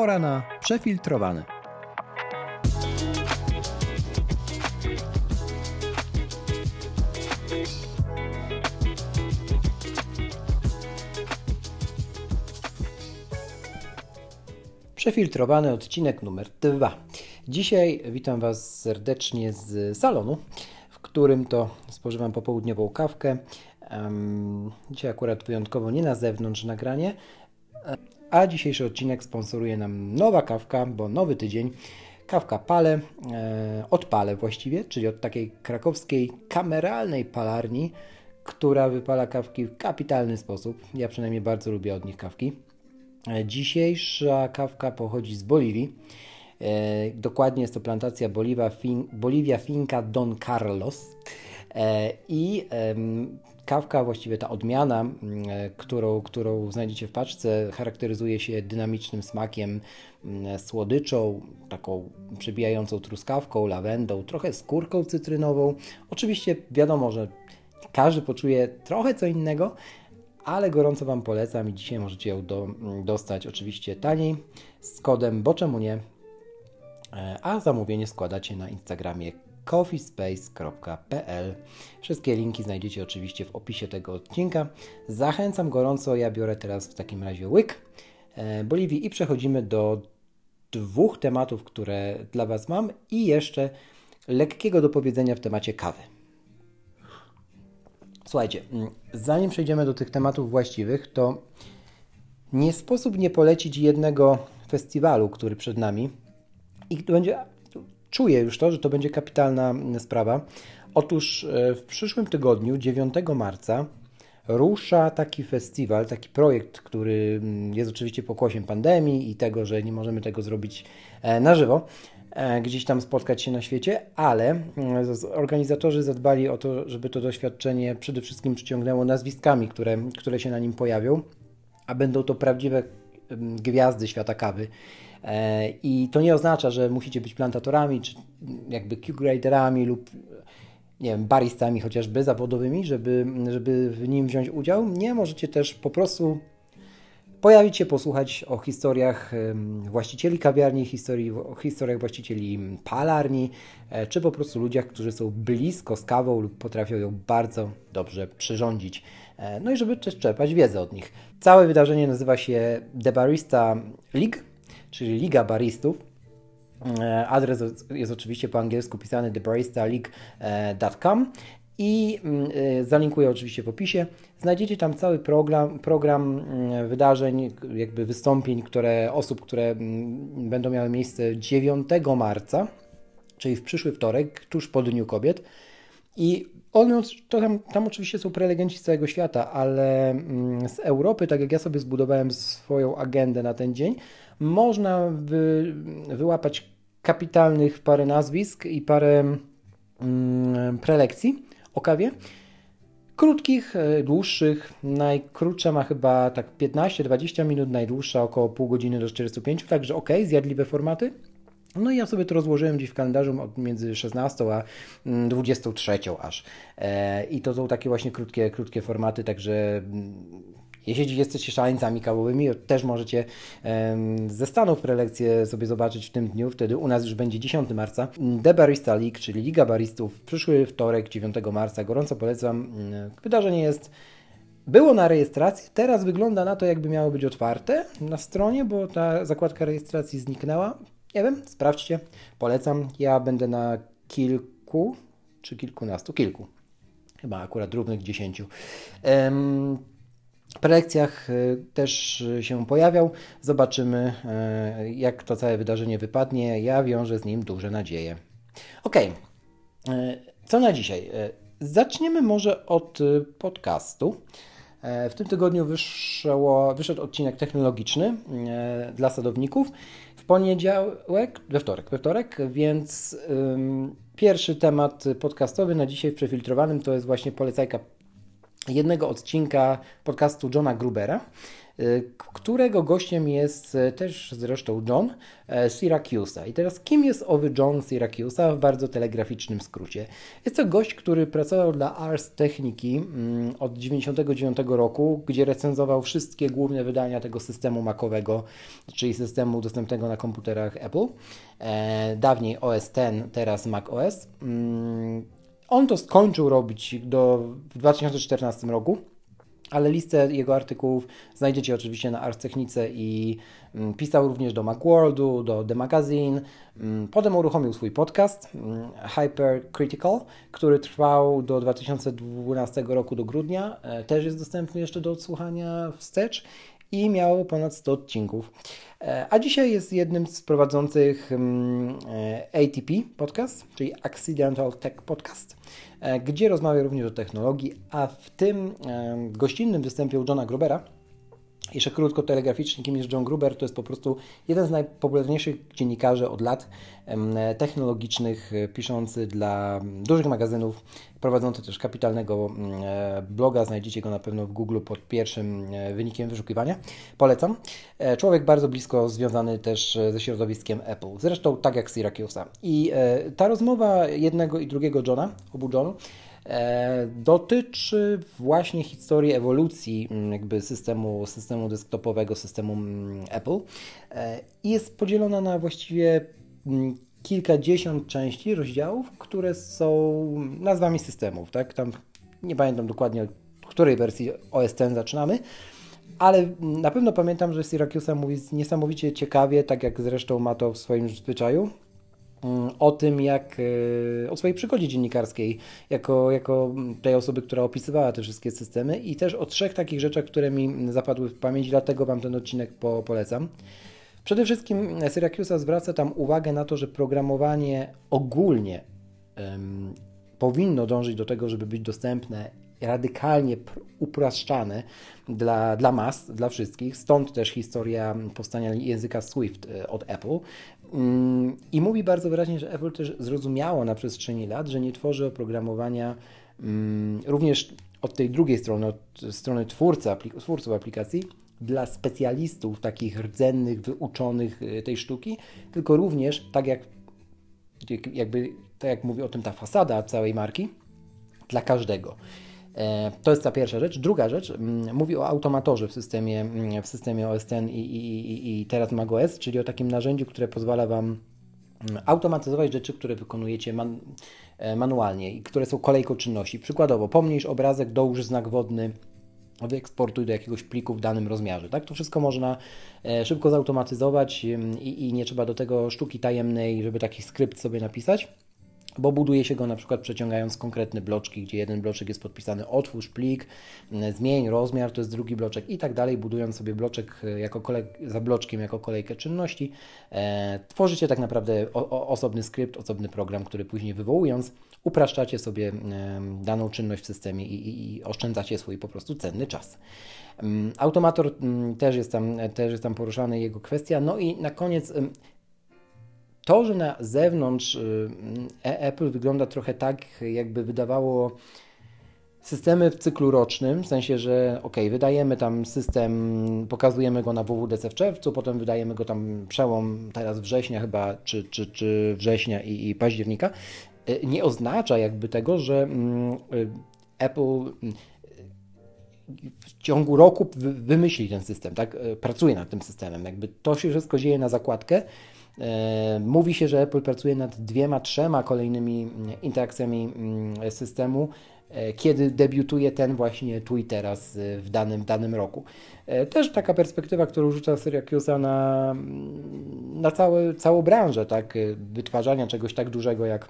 Pora na przefiltrowany. Przefiltrowany odcinek numer 2. Dzisiaj witam Was serdecznie z salonu, w którym to spożywam popołudniową kawkę. Dzisiaj akurat wyjątkowo nie na zewnątrz nagranie, a dzisiejszy odcinek sponsoruje nam nowa kawka, bo nowy tydzień. Kawka Pale, e, od Pale właściwie, czyli od takiej krakowskiej kameralnej palarni, która wypala kawki w kapitalny sposób. Ja przynajmniej bardzo lubię od nich kawki. E, dzisiejsza kawka pochodzi z Boliwii. E, dokładnie jest to plantacja Boliwia, fin Boliwia Finca Don Carlos. E, I kawka, właściwie ta odmiana, którą, którą znajdziecie w paczce, charakteryzuje się dynamicznym smakiem, słodyczą, taką przebijającą truskawką, lawendą, trochę skórką cytrynową. Oczywiście wiadomo, że każdy poczuje trochę co innego, ale gorąco Wam polecam i dzisiaj możecie ją do, dostać oczywiście taniej z kodem, bo czemu nie, e, a zamówienie składacie na Instagramie coffeespace.pl. Wszystkie linki znajdziecie oczywiście w opisie tego odcinka. Zachęcam gorąco, ja biorę teraz w takim razie łyk e, Boliwii i przechodzimy do dwóch tematów, które dla Was mam i jeszcze lekkiego dopowiedzenia w temacie kawy. Słuchajcie, mm, zanim przejdziemy do tych tematów właściwych, to nie sposób nie polecić jednego festiwalu, który przed nami i będzie, czuję już to, że to będzie kapitalna mm, sprawa. Otóż e, w przyszłym tygodniu, 9 marca, rusza taki festiwal, taki projekt, który mm, jest oczywiście pokłosiem pandemii i tego, że nie możemy tego zrobić e, na żywo. E, gdzieś tam spotkać się na świecie, ale mm, organizatorzy zadbali o to, żeby to doświadczenie przede wszystkim przyciągnęło nazwiskami, które, które się na nim pojawią, a będą to prawdziwe gwiazdy świata kawy. E, I to nie oznacza, że musicie być plantatorami, czy jakby Q-graderami lub nie wiem, baristami chociażby zawodowymi, żeby, żeby w nim wziąć udział. Nie, możecie też po prostu pojawić się, posłuchać o historiach właścicieli kawiarni, historii, o historiach właścicieli palarni, e, czy po prostu ludziach, którzy są blisko z kawą lub potrafią ją bardzo dobrze przyrządzić. E, no i żeby też czerpać wiedzę od nich. Całe wydarzenie nazywa się The Barista League, czyli Liga Baristów. E, adres jest oczywiście po angielsku pisany thebaristaleague.com i mm, y, zalinkuję oczywiście w opisie. Znajdziecie tam cały program, program mm, wydarzeń, jakby wystąpień, które osób, które mm, będą miały miejsce 9 marca, czyli w przyszły wtorek, tuż po Dniu Kobiet. I on, to tam, tam oczywiście są prelegenci z całego świata, ale z Europy, tak jak ja sobie zbudowałem swoją agendę na ten dzień, można wy, wyłapać kapitalnych parę nazwisk i parę prelekcji o kawie. Krótkich, e, dłuższych, najkrótsza ma chyba tak 15-20 minut, najdłuższa około pół godziny do 45, także ok, zjadliwe formaty. No i ja sobie to rozłożyłem gdzieś w kalendarzu od między 16 a 23 mm, aż. E, I to są takie właśnie krótkie, krótkie formaty, także mm, jeśli jesteście szaleńcami kawowymi, też możecie ze Stanów prelekcje sobie zobaczyć w tym dniu. Wtedy u nas już będzie 10 marca. The Barista League, czyli Liga Baristów, przyszły wtorek, 9 marca. Gorąco polecam. Wydarzenie jest było na rejestracji, teraz wygląda na to, jakby miało być otwarte na stronie, bo ta zakładka rejestracji zniknęła. Nie wiem, sprawdźcie, polecam. Ja będę na kilku, czy kilkunastu, kilku. Chyba akurat równych dziesięciu. Prelekcjach y, też się pojawiał. Zobaczymy, y, jak to całe wydarzenie wypadnie. Ja wiążę z nim duże nadzieje. Ok, co na dzisiaj? Zaczniemy może od podcastu. W tym tygodniu wyszło, wyszedł odcinek technologiczny dla sadowników. W poniedziałek, we wtorek, we wtorek, więc pierwszy temat podcastowy na dzisiaj w przefiltrowanym to jest właśnie polecajka jednego odcinka podcastu Johna Grubera którego gościem jest też zresztą John Syracusa. I teraz kim jest owy John Syracusa w bardzo telegraficznym skrócie? Jest to gość, który pracował dla Ars Techniki mm, od 1999 roku, gdzie recenzował wszystkie główne wydania tego systemu makowego, czyli systemu dostępnego na komputerach Apple. Dawniej OS X, teraz Mac OS. On to skończył robić do, w 2014 roku, ale listę jego artykułów znajdziecie oczywiście na Ars Technice i mm, pisał również do Macworldu, do The Magazine. Mm, potem uruchomił swój podcast mm, Hypercritical, który trwał do 2012 roku do grudnia. E, też jest dostępny jeszcze do odsłuchania wstecz i miał ponad 100 odcinków. E, a dzisiaj jest jednym z prowadzących mm, e, ATP podcast, czyli Accidental Tech Podcast, e, gdzie rozmawia również o technologii, a w tym gościnnym występie u Johna Grubera jeszcze krótko telegraficznie, kim jest John Gruber, to jest po prostu jeden z najpopularniejszych dziennikarzy od lat technologicznych, e, piszący dla dużych magazynów, prowadzący też kapitalnego e, bloga, znajdziecie go na pewno w Google pod pierwszym e, wynikiem wyszukiwania. Polecam. Człowiek bardzo blisko związany też ze środowiskiem Apple, zresztą tak jak Syracusa. I ta rozmowa jednego i drugiego Johna, obu Johnów, dotyczy właśnie historii ewolucji mm, jakby systemu, systemu desktopowego, systemu mm, Apple e, i jest podzielona na właściwie mm, kilkadziesiąt części, rozdziałów, które są nazwami systemów, tak? Tam nie pamiętam dokładnie, od której wersji OS X zaczynamy, ale na pewno pamiętam, że Syracusa mówi niesamowicie ciekawie, tak jak zresztą ma to w swoim zwyczaju, o tym, jak e, o swojej przygodzie dziennikarskiej, jako, jako tej osoby, która opisywała te wszystkie systemy i też o trzech takich rzeczach, które mi zapadły w pamięć, dlatego Wam ten odcinek po, polecam. Przede wszystkim Syracusa zwraca tam uwagę na to, że programowanie ogólnie powinno dążyć do tego, żeby być dostępne radykalnie upraszczane dla, dla mas, dla wszystkich. Stąd też historia powstania języka Swift e, od Apple. Mm, I mówi bardzo wyraźnie, że Apple też zrozumiało na przestrzeni lat, że nie tworzy oprogramowania mm, również od tej drugiej strony, od strony twórcy, twórców aplikacji, dla specjalistów, takich rdzennych, wyuczonych e, tej sztuki, tylko również, tak jak, jakby, tak jak mówi o tym ta fasada całej marki, dla każdego. E, to jest ta pierwsza rzecz. Druga rzecz, mm, mówi o automatorze w systemie, mm, w systemie OS X i, i, i teraz macOS, czyli o takim narzędziu, które pozwala Wam mm, automatyzować rzeczy, które wykonujecie man, e, manualnie i które są kolejką czynności. Przykładowo, pomniejsz obrazek, dołóż znak wodny, wyeksportuj do jakiegoś pliku w danym rozmiarze. Tak? To wszystko można e, szybko zautomatyzować i, i nie trzeba do tego sztuki tajemnej, żeby taki skrypt sobie napisać bo buduje się go na przykład przeciągając konkretne bloczki, gdzie jeden bloczek jest podpisany otwórz plik, zmień rozmiar, to jest drugi bloczek i tak dalej, budując sobie bloczek e, jako kolej, za bloczkiem jako kolejkę czynności, e, tworzycie tak naprawdę o, o, osobny skrypt, osobny program, który później wywołując upraszczacie sobie e, daną czynność w systemie i, i, i oszczędzacie swój po prostu cenny czas. Automator też jest, tam, też jest tam poruszany, jego kwestia. No i na koniec to, że na zewnątrz y, e Apple wygląda trochę tak, jakby wydawało systemy w cyklu rocznym, w sensie, że ok, wydajemy tam system, pokazujemy go na WWDC w czerwcu, potem wydajemy go tam przełom teraz września chyba, czy, czy, czy września i, i października, y, nie oznacza jakby tego, że mm, y, Apple w ciągu roku wymyśli ten system, tak? Pracuje nad tym systemem. Jakby to się wszystko dzieje na zakładkę. E, mówi się, że Apple pracuje nad dwiema, trzema kolejnymi mm, interakcjami mm, systemu, e, kiedy debiutuje ten właśnie i teraz e, w danym, danym roku. Też taka perspektywa, którą rzuca Syracusa na, mm, na całe, całą branżę tak, wytwarzania czegoś tak dużego jak,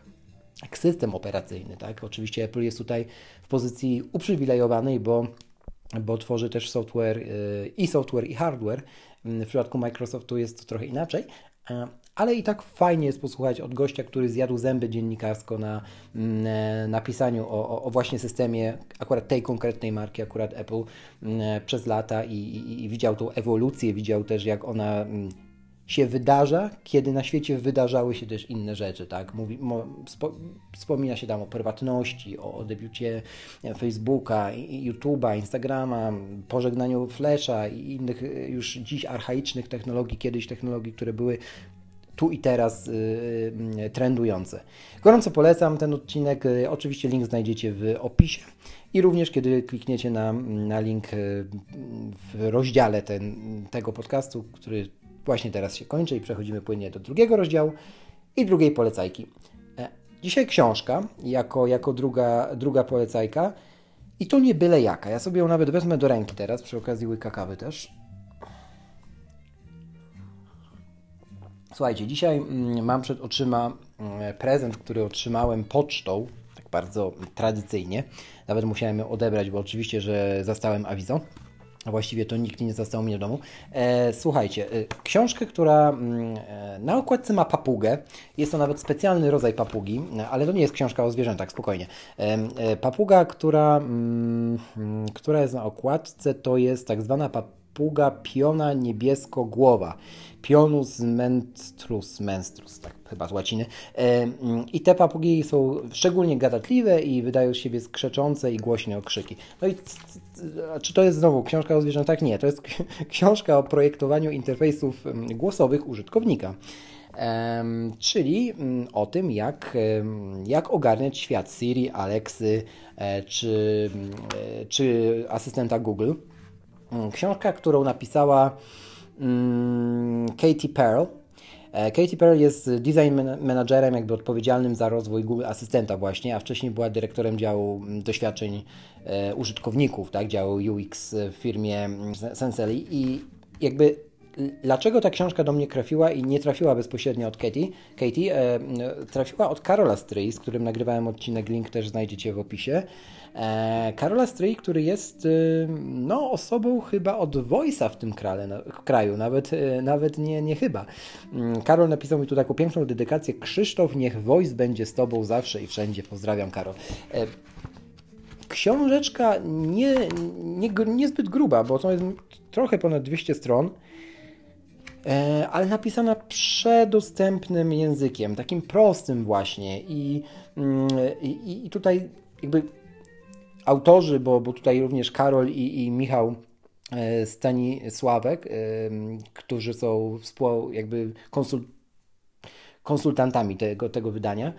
jak system operacyjny. Tak? Oczywiście Apple jest tutaj w pozycji uprzywilejowanej, bo, bo tworzy też software i software i hardware. W przypadku Microsoftu jest to trochę inaczej, E, ale i tak fajnie jest posłuchać od gościa, który zjadł zęby dziennikarsko na mm, e, napisaniu o, o, właśnie systemie akurat tej konkretnej marki, akurat Apple mm, e, przez lata i, i, i widział tą ewolucję, widział też jak ona mm, się wydarza, kiedy na świecie wydarzały się też inne rzeczy, tak? Mówi, mo, spo, wspomina się tam o prywatności, o, o debiucie Facebooka, YouTube'a, Instagrama, pożegnaniu Flasha i innych już dziś archaicznych technologii, kiedyś technologii, które były tu i teraz yy, trendujące. Gorąco polecam ten odcinek. Oczywiście link znajdziecie w opisie i również kiedy klikniecie na, na link y, w rozdziale ten, tego podcastu, który właśnie teraz się kończy i przechodzimy płynnie do drugiego rozdziału i drugiej polecajki. E, dzisiaj książka jako, jako druga, druga polecajka i to nie byle jaka. Ja sobie ją nawet wezmę do ręki teraz, przy okazji łyka kawy też. Słuchajcie, dzisiaj mm, mam przed oczyma mm, prezent, który otrzymałem pocztą, tak bardzo tradycyjnie. Nawet musiałem ją odebrać, bo oczywiście, że zastałem awizo. A właściwie to nikt nie zastał mnie w domu. E, słuchajcie, e, książkę, która mm, e, na okładce ma papugę. Jest to nawet specjalny rodzaj papugi, ale to nie jest książka o zwierzętach, spokojnie. E, e papuga, która, mm, która jest na okładce, to jest tak zwana papuga piona niebiesko-głowa. Pionus menstrus, menstrus, tak chyba z łaciny. E, mm, I te papugi są szczególnie gadatliwe i wydają z siebie skrzeczące i głośne okrzyki. No i czy to jest znowu książka o zwierzętach? Nie, to jest książka o projektowaniu interfejsów mm, głosowych użytkownika. Czyli um, o tym, jak, jak ogarniać świat Siri, Alexy e, czy, e, czy asystenta Google. Mm, książka, którą napisała Katie Pearl. Katie Pearl jest design managerem, jakby odpowiedzialnym za rozwój Google Asystenta właśnie, a wcześniej była dyrektorem działu mm, doświadczeń e, użytkowników, tak, działu UX w firmie mm, Sensely i jakby dlaczego ta książka do mnie trafiła i nie trafiła bezpośrednio od Katie, Katie e, trafiła od Karola Stry, z którym nagrywałem odcinek, link też znajdziecie w opisie. E, Karola Stryj, który jest y, no, osobą chyba od Voice'a w tym kraju, nawet, y, nawet nie, nie chyba. Mm, Karol napisał mi tu taką piękną dedykację. Krzysztof, niech Voice będzie z Tobą zawsze i wszędzie. Pozdrawiam, Karol. E, książeczka nie, nie, niezbyt gruba, bo to jest trochę ponad 200 stron, e, ale napisana przedostępnym językiem, takim prostym właśnie. I, mm, i, i tutaj jakby autorzy, bo, bo tutaj również Karol i, i Michał e, Stanisławek, e, którzy są współ, jakby konsult, konsultantami tego, tego wydania.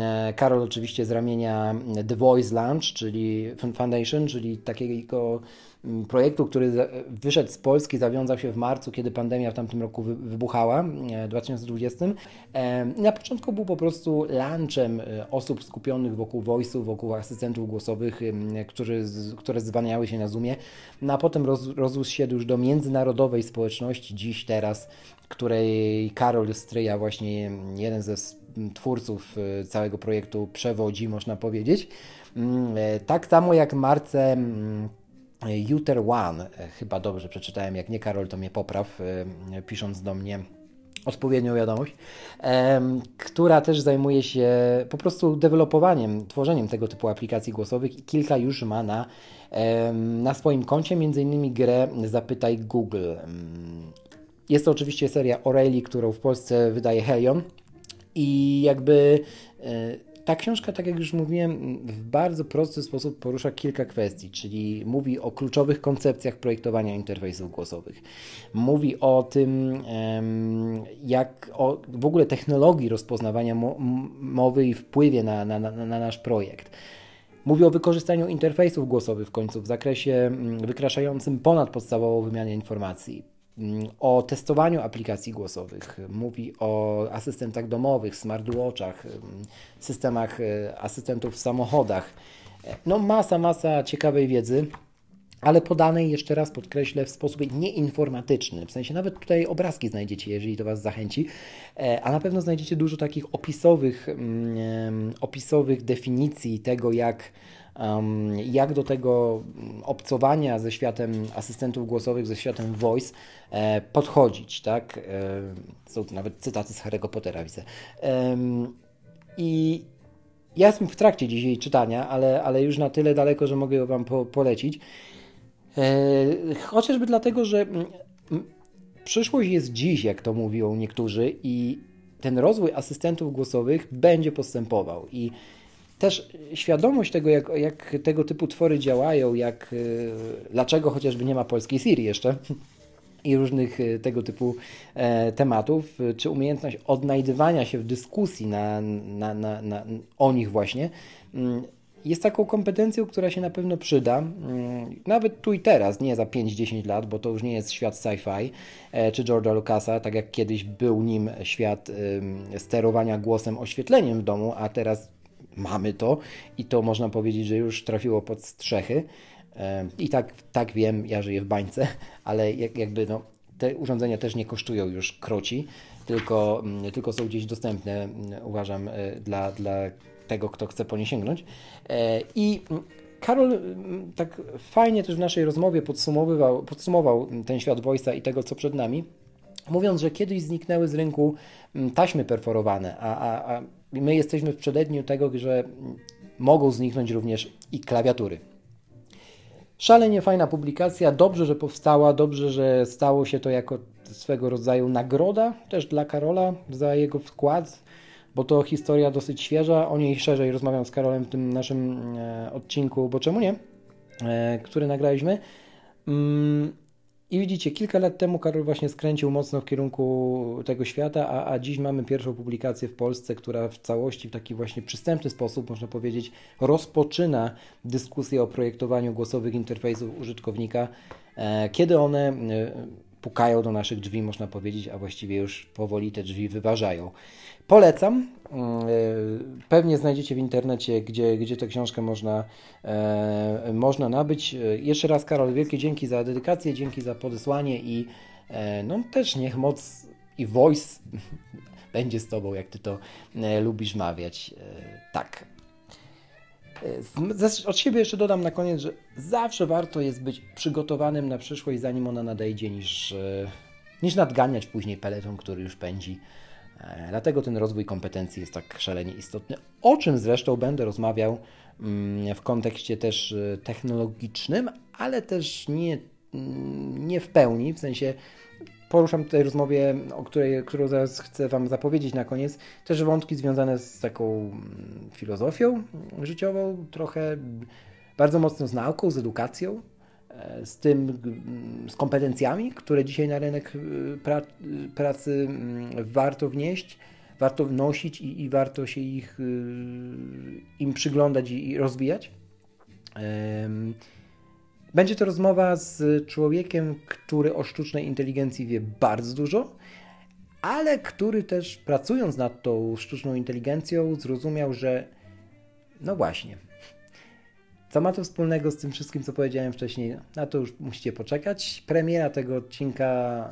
E, Karol oczywiście z ramienia The Voice Launch, czyli Foundation, czyli takiego Mm, projektu, który wyszedł z Polski, zawiązał się w marcu, kiedy pandemia w tamtym roku wybuchała, w 2020. Na początku był po prostu lunchem e, osób skupionych wokół voice'u, wokół asystentów głosowych, którzy, które zwaniały się na Zoomie, no a potem roz, rozrósł się już do międzynarodowej społeczności, dziś, teraz, której Karol Stryja, właśnie jeden ze twórców e, całego projektu przewodzi, można powiedzieć. Mm, e, tak samo jak Marce mm, Uter One, chyba dobrze przeczytałem, jak nie Karol, to mnie popraw, e, pisząc do mnie odpowiednią wiadomość, która też zajmuje się po prostu dewelopowaniem, tworzeniem tego typu aplikacji głosowych i kilka już ma na, na swoim koncie, między innymi grę Zapytaj Google. Jest to oczywiście seria O'Reilly, którą w Polsce wydaje Helion i jakby e, ta książka, tak jak już mówiłem, w bardzo prosty sposób porusza kilka kwestii, czyli mówi o kluczowych koncepcjach projektowania interfejsów głosowych. Mówi o tym, jak o w ogóle technologii rozpoznawania mowy i wpływie na, na, na, na nasz projekt. Mówi o wykorzystaniu interfejsów głosowych w końcu w zakresie mm, wykraczającym ponad podstawową wymianę informacji o testowaniu aplikacji głosowych, mówi o asystentach domowych, smartwatchach, mm, systemach e, asystentów w samochodach. E, no masa, masa ciekawej wiedzy, ale podanej jeszcze raz podkreślę w sposób nieinformatyczny. W sensie nawet tutaj obrazki znajdziecie, jeżeli to Was zachęci, e, a na pewno znajdziecie dużo takich opisowych, mm, opisowych definicji tego, jak jak do tego obcowania ze światem asystentów głosowych, ze światem voice e, podchodzić, tak? E, są nawet cytaty z Harry'ego Pottera, widzę. I ja jestem w trakcie dzisiaj czytania, ale, ale już na tyle daleko, że mogę Wam po, polecić. E, chociażby dlatego, że przyszłość jest dziś, jak to mówią niektórzy, i ten rozwój asystentów głosowych będzie postępował. I też świadomość tego, jak, jak tego typu twory działają, jak, y, dlaczego chociażby nie ma polskiej Siri jeszcze i różnych y, tego typu e, tematów, y, czy umiejętność odnajdywania się w dyskusji na, na, na, na, o nich właśnie, mm, jest taką kompetencją, która się na pewno przyda, mm, nawet tu i teraz, nie za 5-10 lat, bo to już nie jest świat sci-fi e, czy George'a Lucasa, tak jak kiedyś był nim świat sterowania głosem, oświetleniem w domu, a teraz mamy to i to można powiedzieć, że już trafiło pod strzechy. I tak, tak wiem, ja żyję w bańce, ale jakby no, te urządzenia też nie kosztują już kroci, tylko, mm, tylko są gdzieś dostępne, mm, uważam, e, dla, dla tego, kto chce po nie sięgnąć. E, I Karol tak fajnie też w naszej rozmowie podsumowywał, podsumował ten świat Voice'a i tego, co przed nami, mówiąc, że kiedyś zniknęły z rynku taśmy perforowane, a, a, a my jesteśmy w przededniu tego, że mogą zniknąć również i klawiatury. Szalenie fajna publikacja, dobrze, że powstała, dobrze, że stało się to jako swego rodzaju nagroda też dla Karola za jego wkład, bo to historia dosyć świeża. O niej szerzej rozmawiam z Karolem w tym naszym e, odcinku, bo czemu nie, e, który nagraliśmy. Mm, i widzicie, kilka lat temu Karol właśnie skręcił mocno w kierunku tego świata, a, a dziś mamy pierwszą publikację w Polsce, która w całości w taki właśnie przystępny sposób, można powiedzieć, rozpoczyna dyskusję o projektowaniu głosowych interfejsów użytkownika, e, kiedy one e, pukają do naszych drzwi, można powiedzieć, a właściwie już powoli te drzwi wyważają. Polecam. Mm, e, pewnie znajdziecie w internecie, gdzie, gdzie tę książkę można, e, można nabyć. E, jeszcze raz, Karol, wielkie dzięki za dedykację, dzięki za podesłanie i e, no, też niech moc i voice będzie z Tobą, jak Ty to e, lubisz mawiać. E, tak. Od siebie jeszcze dodam na koniec, że zawsze warto jest być przygotowanym na przyszłość, zanim ona nadejdzie, niż, niż nadganiać później peleton, który już pędzi. E, dlatego ten rozwój kompetencji jest tak szalenie istotny, o czym zresztą będę rozmawiał mm, w kontekście też e, technologicznym, ale też nie, mm, nie w pełni, w sensie poruszam tutaj rozmowie, o której, którą zaraz chcę Wam zapowiedzieć na koniec, też wątki związane z taką mm, filozofią życiową, trochę bardzo mocno z nauką, z edukacją, z tym, z kompetencjami, które dzisiaj na rynek y, pra, pracy mm, warto wnieść, warto wnosić i, i warto się ich, y, im przyglądać i, i rozwijać. Będzie to rozmowa z człowiekiem, który o sztucznej inteligencji wie bardzo dużo, ale który też pracując nad tą sztuczną inteligencją zrozumiał, że no właśnie, co ma to wspólnego z tym wszystkim, co powiedziałem wcześniej? Na to już musicie poczekać. Premiera tego odcinka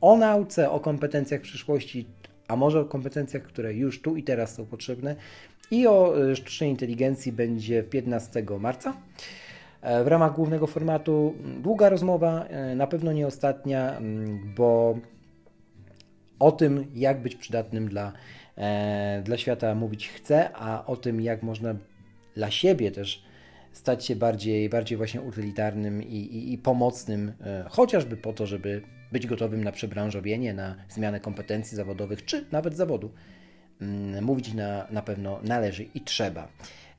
o nauce, o kompetencjach przyszłości, a może o kompetencjach, które już tu i teraz są potrzebne i o e, sztucznej inteligencji będzie 15 marca. E, w ramach głównego formatu długa rozmowa, e, na pewno nie ostatnia, bo o tym, jak być przydatnym dla, dla świata mówić chcę, a o tym, jak można dla siebie też stać się bardziej, bardziej właśnie utylitarnym i, i, i pomocnym, e, chociażby po to, żeby być gotowym na przebranżowienie, na zmianę kompetencji zawodowych, czy nawet zawodu. Mm, mówić na, na pewno należy i trzeba.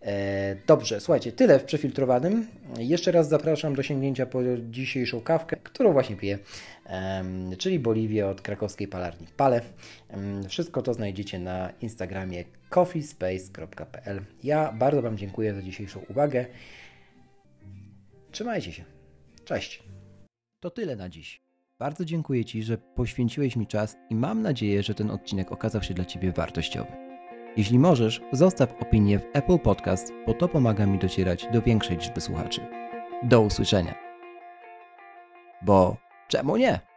E, dobrze, słuchajcie, tyle w przefiltrowanym. Jeszcze raz zapraszam do sięgnięcia po dzisiejszą kawkę, którą właśnie piję, czyli Boliwię od krakowskiej palarni Pale. Wszystko to znajdziecie na Instagramie coffeespace.pl. Ja bardzo Wam dziękuję za dzisiejszą uwagę. Trzymajcie się. Cześć. To tyle na dziś. Bardzo dziękuję Ci, że poświęciłeś mi czas i mam nadzieję, że ten odcinek okazał się dla Ciebie wartościowy. Jeśli możesz, zostaw opinię w Apple Podcast, bo to pomaga mi docierać do większej liczby słuchaczy. Do usłyszenia. Bo czemu nie?